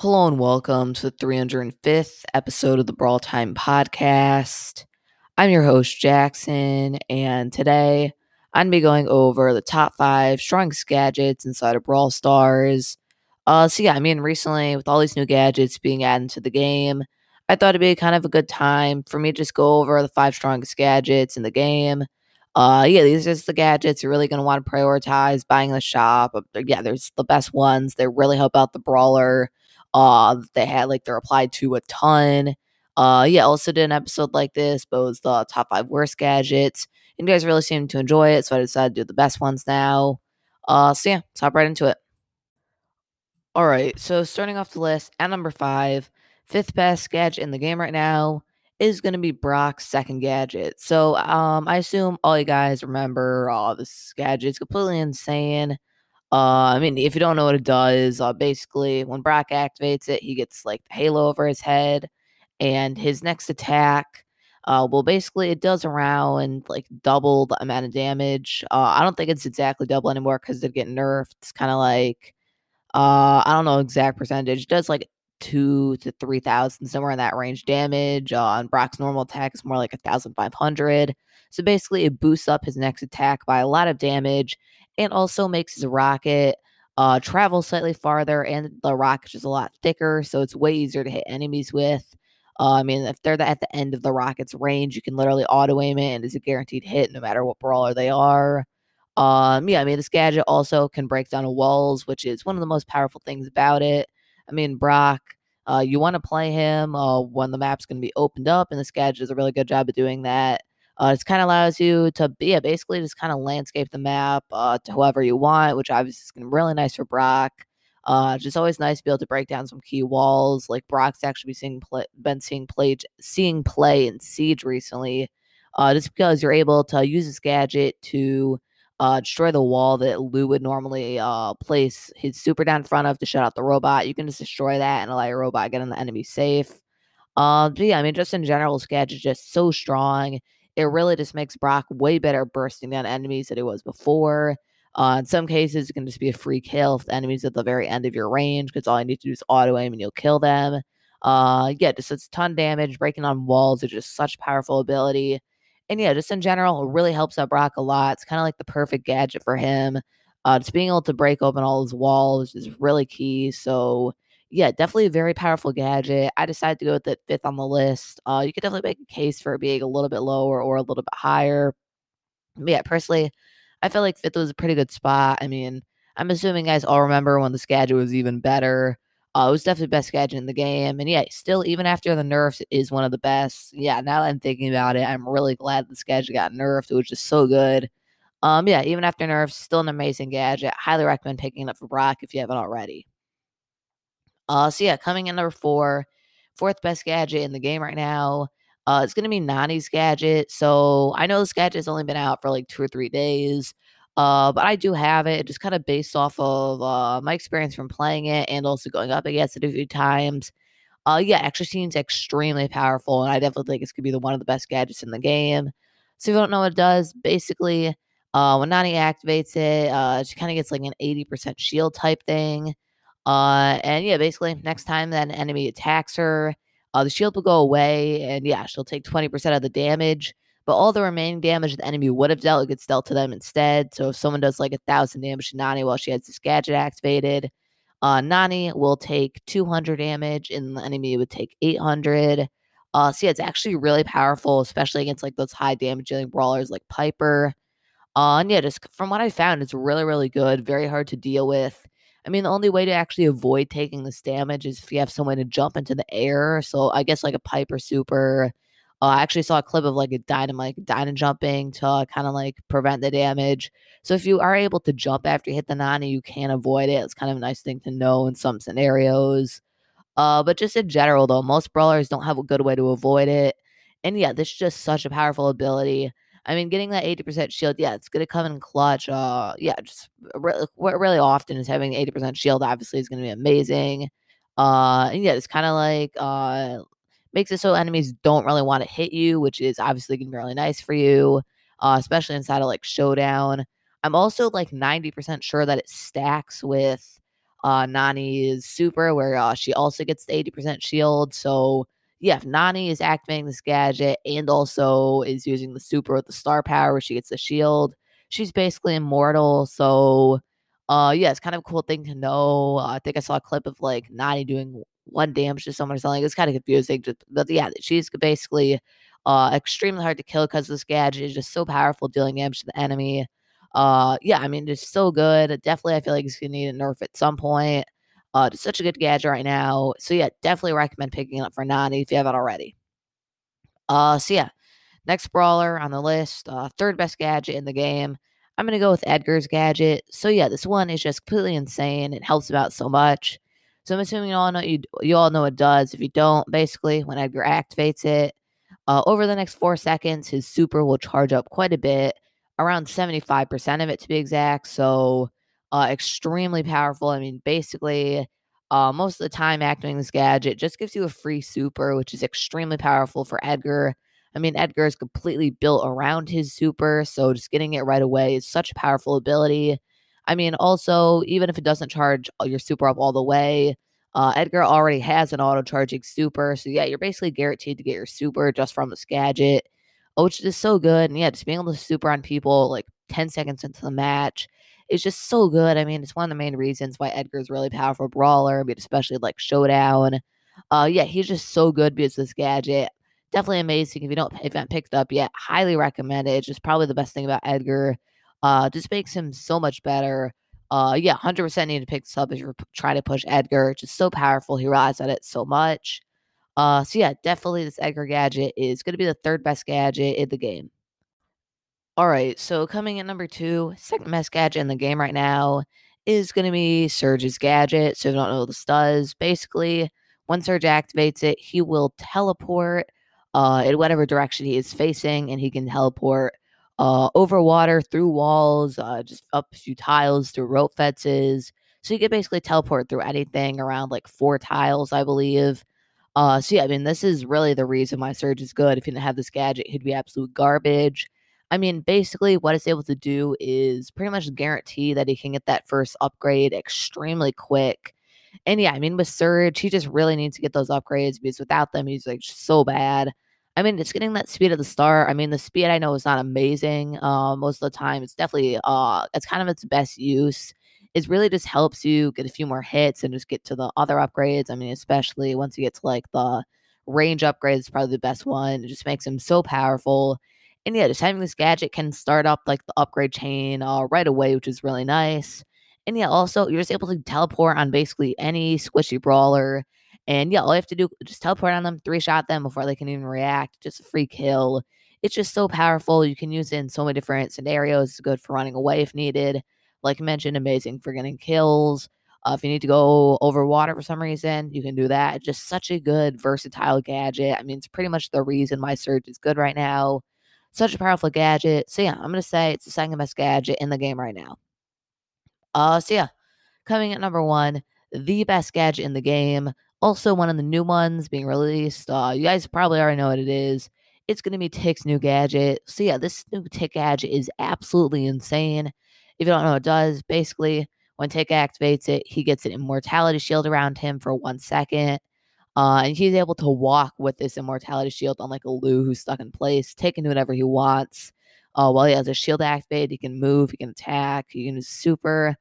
Hello and welcome to the 305th episode of the Brawl Time podcast. I'm your host, Jackson, and today I'm going to be going over the top five strongest gadgets inside of Brawl Stars. Uh, so, yeah, I mean, recently with all these new gadgets being added to the game, I thought it'd be kind of a good time for me to just go over the five strongest gadgets in the game. Uh, yeah, these are just the gadgets you're really going to want to prioritize buying in the shop. Yeah, there's the best ones. They really help out the brawler. Uh, they had like they're applied to a ton. Uh, yeah, also did an episode like this, but it was the top five worst gadgets. And you guys really seemed to enjoy it, so I decided to do the best ones now. Uh, so yeah, let's hop right into it. All right, so starting off the list at number five, fifth best gadget in the game right now is going to be Brock's second gadget. So um, I assume all you guys remember all uh, this gadget. It's completely insane. Uh, I mean, if you don't know what it does, uh, basically when Brock activates it, he gets like the halo over his head, and his next attack, uh, well, basically it does around like double the amount of damage. Uh, I don't think it's exactly double anymore because they get nerfed. It's kind of like, uh, I don't know exact percentage. It does like two to three thousand somewhere in that range damage. Uh, on Brock's normal attack is more like a thousand five hundred. So basically, it boosts up his next attack by a lot of damage and also makes his rocket uh, travel slightly farther, and the rocket is a lot thicker, so it's way easier to hit enemies with. Uh, I mean, if they're at the end of the rocket's range, you can literally auto aim it, and it's a guaranteed hit no matter what brawler they are. Um, yeah, I mean, this gadget also can break down walls, which is one of the most powerful things about it. I mean, Brock, uh, you want to play him uh, when the map's going to be opened up, and this gadget does a really good job of doing that. Uh, it kind of allows you to, yeah, basically just kind of landscape the map uh, to whoever you want, which obviously is going to be really nice for Brock. Uh, just always nice to be able to break down some key walls. Like Brock's actually seeing play, been seeing play, seeing play in Siege recently, uh, just because you're able to use this gadget to uh, destroy the wall that Lou would normally uh, place his super down in front of to shut out the robot. You can just destroy that and allow your robot get in the enemy safe. But yeah, I mean, just in general, this is just so strong it really just makes Brock way better bursting down enemies than it was before. Uh, in some cases, it can just be a free kill if the enemy's at the very end of your range because all you need to do is auto aim and you'll kill them. Uh, yeah, just it's a ton of damage. Breaking on walls is just such powerful ability. And yeah, just in general, it really helps out Brock a lot. It's kind of like the perfect gadget for him. Uh, just being able to break open all his walls is really key. So yeah, definitely a very powerful gadget. I decided to go with the fifth on the list. Uh, you could definitely make a case for it being a little bit lower or a little bit higher. But yeah, personally, I feel like fifth was a pretty good spot. I mean, I'm assuming guys all remember when this gadget was even better. Uh, it was definitely the best gadget in the game. And yeah, still, even after the nerfs, it is one of the best. Yeah, now that I'm thinking about it, I'm really glad this gadget got nerfed. It was just so good. Um, yeah, even after nerfs, still an amazing gadget. Highly recommend picking it up for Brock if you haven't already. Uh, so yeah, coming in number four, fourth best gadget in the game right now. Uh, it's gonna be Nani's gadget. So I know this gadget has only been out for like two or three days. Uh, but I do have it, just kind of based off of uh, my experience from playing it and also going up against it a few times. Uh, yeah, actually seems extremely powerful, and I definitely think it's gonna be the one of the best gadgets in the game. So if you don't know what it does, basically, uh, when Nani activates it, uh, she kind of gets like an 80% shield type thing. Uh, and yeah, basically, next time that an enemy attacks her, uh, the shield will go away, and yeah, she'll take 20% of the damage. But all the remaining damage the enemy would have dealt gets dealt to them instead. So if someone does like a thousand damage to Nani while she has this gadget activated, uh, Nani will take 200 damage, and the enemy would take 800. Uh, so yeah, it's actually really powerful, especially against like those high damage dealing brawlers like Piper. Uh, and yeah, just from what I found, it's really, really good. Very hard to deal with. I mean, the only way to actually avoid taking this damage is if you have someone to jump into the air. So I guess like a Piper Super. Uh, I actually saw a clip of like a Dynamike, dyna jumping to uh, kind of like prevent the damage. So if you are able to jump after you hit the Nani, you can avoid it. It's kind of a nice thing to know in some scenarios. Uh, but just in general, though, most brawlers don't have a good way to avoid it. And yeah, this is just such a powerful ability. I mean, getting that 80% shield, yeah, it's going to come in clutch. Uh, yeah, just really, really often is having 80% shield obviously is going to be amazing. Uh, and yeah, it's kind of like, uh, makes it so enemies don't really want to hit you, which is obviously going to be really nice for you, uh, especially inside of like Showdown. I'm also like 90% sure that it stacks with uh, Nani's super, where uh, she also gets the 80% shield. So, yeah, if Nani is activating this gadget and also is using the super with the star power, where she gets the shield, she's basically immortal. So, uh, yeah, it's kind of a cool thing to know. Uh, I think I saw a clip of like Nani doing one damage to someone or something. It's kind of confusing, just, but yeah, she's basically uh extremely hard to kill because this gadget is just so powerful, dealing damage to the enemy. Uh, yeah, I mean, it's so good. Definitely, I feel like it's gonna need a nerf at some point. Uh, it's such a good gadget right now. So yeah, definitely recommend picking it up for Nani if you haven't already. Uh, so yeah, next brawler on the list, uh, third best gadget in the game. I'm gonna go with Edgar's gadget. So yeah, this one is just completely insane. It helps him out so much. So I'm assuming you all know you you all know it does. If you don't, basically, when Edgar activates it, uh, over the next four seconds, his super will charge up quite a bit, around 75% of it to be exact. So uh, extremely powerful. I mean, basically, uh, most of the time activating this gadget just gives you a free super, which is extremely powerful for Edgar. I mean, Edgar is completely built around his super, so just getting it right away is such a powerful ability. I mean, also, even if it doesn't charge your super up all the way, uh, Edgar already has an auto charging super. So, yeah, you're basically guaranteed to get your super just from this gadget, which is so good. And yeah, just being able to super on people like 10 seconds into the match is just so good. I mean, it's one of the main reasons why Edgar is really powerful brawler, but especially like Showdown. Uh, yeah, he's just so good because this gadget definitely amazing. If you don't, if you haven't picked up yet, highly recommend it. It's just probably the best thing about Edgar. Uh, just makes him so much better. Uh, yeah, hundred percent need to pick this up if you're trying to push Edgar. Just so powerful. He rides at it so much. Uh, so yeah, definitely this Edgar gadget is going to be the third best gadget in the game. All right, so coming at number two, second best gadget in the game right now is going to be Surge's gadget. So if you don't know what this does, basically, when Surge activates it, he will teleport uh, in whatever direction he is facing, and he can teleport uh, over water, through walls, uh, just up a few tiles, through rope fences. So you can basically teleport through anything around like four tiles, I believe. Uh, so yeah, I mean, this is really the reason why Surge is good. If you didn't have this gadget, he'd be absolute garbage. I mean, basically, what it's able to do is pretty much guarantee that he can get that first upgrade extremely quick. And yeah, I mean, with Surge, he just really needs to get those upgrades because without them, he's like so bad. I mean, it's getting that speed at the start. I mean, the speed I know is not amazing. Uh, most of the time, it's definitely uh, it's kind of its best use. It really just helps you get a few more hits and just get to the other upgrades. I mean, especially once you get to like the range upgrade, is probably the best one. It just makes him so powerful. And yeah, just having this gadget can start up like the upgrade chain uh, right away, which is really nice. And yeah, also you're just able to teleport on basically any squishy brawler and yeah, all you have to do is just teleport on them, three shot them before they can even react. Just a free kill. It's just so powerful. You can use it in so many different scenarios. It's good for running away if needed. Like I mentioned, amazing for getting kills. Uh, if you need to go over water for some reason, you can do that. Just such a good, versatile gadget. I mean, it's pretty much the reason my Surge is good right now. Such a powerful gadget. So yeah, I'm gonna say it's the second best gadget in the game right now. Uh, so yeah, coming at number one, the best gadget in the game. Also, one of the new ones being released. Uh, you guys probably already know what it is. It's to be Tick's new gadget. So, yeah, this new Tick gadget is absolutely insane. If you don't know what it does, basically, when Tick activates it, he gets an immortality shield around him for one second. Uh, and he's able to walk with this immortality shield, unlike a Lou who's stuck in place, taking whatever he wants. Uh, while he has a shield activated, he can move, he can attack, he can super.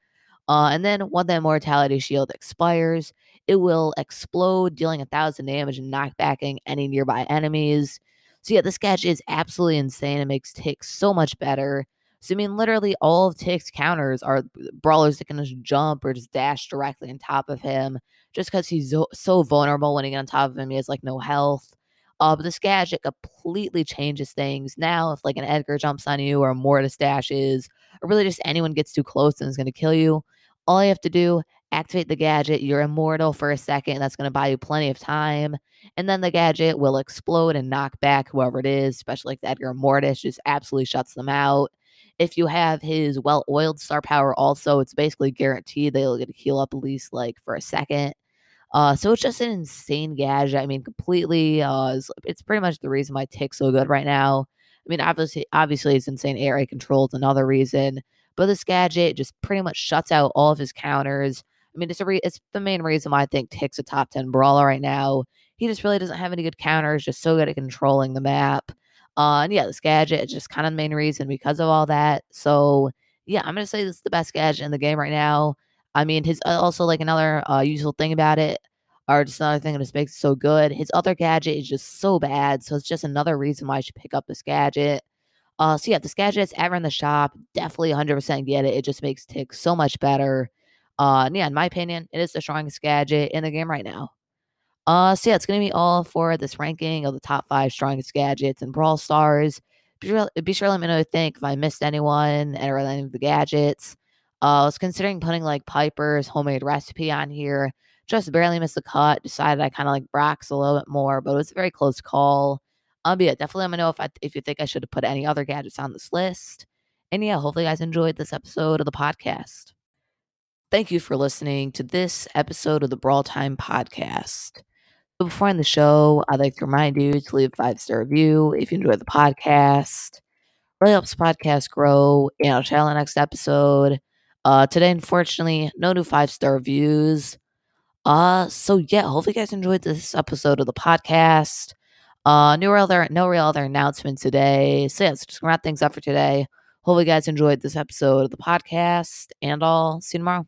Uh, and then when the immortality shield expires, it will explode, dealing a thousand damage and knockbacking any nearby enemies. So yeah, this gadget is absolutely insane. It makes Tick so much better. So I mean, literally all of Tick's counters are brawlers that can just jump or just dash directly on top of him, just because he's so, vulnerable when he gets on top of him. He has like no health. Uh, but this gadget completely changes things. Now, if like an Edgar jumps on you or a Mortis dashes, or really just anyone gets too close and is going to kill you, all you have to do activate the gadget. You're immortal for a second. That's going to buy you plenty of time. And then the gadget will explode and knock back whoever it is, especially like the Edgar Mortis, just absolutely shuts them out. If you have his well oiled star power, also, it's basically guaranteed they'll get to heal up at least like for a second. Uh, so it's just an insane gadget. I mean, completely. Uh, it's, it's pretty much the reason why Tick's so good right now. I mean, obviously, obviously, it's insane area control. is another reason, but this gadget just pretty much shuts out all of his counters. I mean, it's a re- it's the main reason why I think Tick's a top ten brawler right now. He just really doesn't have any good counters. Just so good at controlling the map. Uh, and yeah, this gadget is just kind of the main reason because of all that. So yeah, I'm gonna say this is the best gadget in the game right now. I mean, his uh, also like another uh, useful thing about it, or just another thing that just makes it so good. His other gadget is just so bad, so it's just another reason why I should pick up this gadget. Uh, so yeah, this gadget's ever in the shop, definitely 100% get it. It just makes Tick so much better. Uh, and yeah, in my opinion, it is the strongest gadget in the game right now. Uh, so yeah, it's gonna be all for this ranking of the top five strongest gadgets in Brawl Stars. Be sure, be sure to let me know what you think if I missed anyone or any of the gadgets. Uh, I was considering putting like Piper's homemade recipe on here. Just barely missed the cut. Decided I kind of like Brock's a little bit more, but it was a very close call. Um, yeah, definitely let me know if I if you think I should have put any other gadgets on this list. And yeah, hopefully you guys enjoyed this episode of the podcast. Thank you for listening to this episode of the Brawl Time Podcast. So before I end the show, I'd like to remind you to leave a five star review if you enjoy the podcast. Really helps the podcast grow. And I'll try on the next episode. Uh, today, unfortunately, no new five star reviews. Uh, so yeah, hopefully you guys enjoyed this episode of the podcast. Uh, no real other, no real other announcement today. So yeah, so just gonna wrap things up for today. Hopefully you guys enjoyed this episode of the podcast, and I'll see you tomorrow.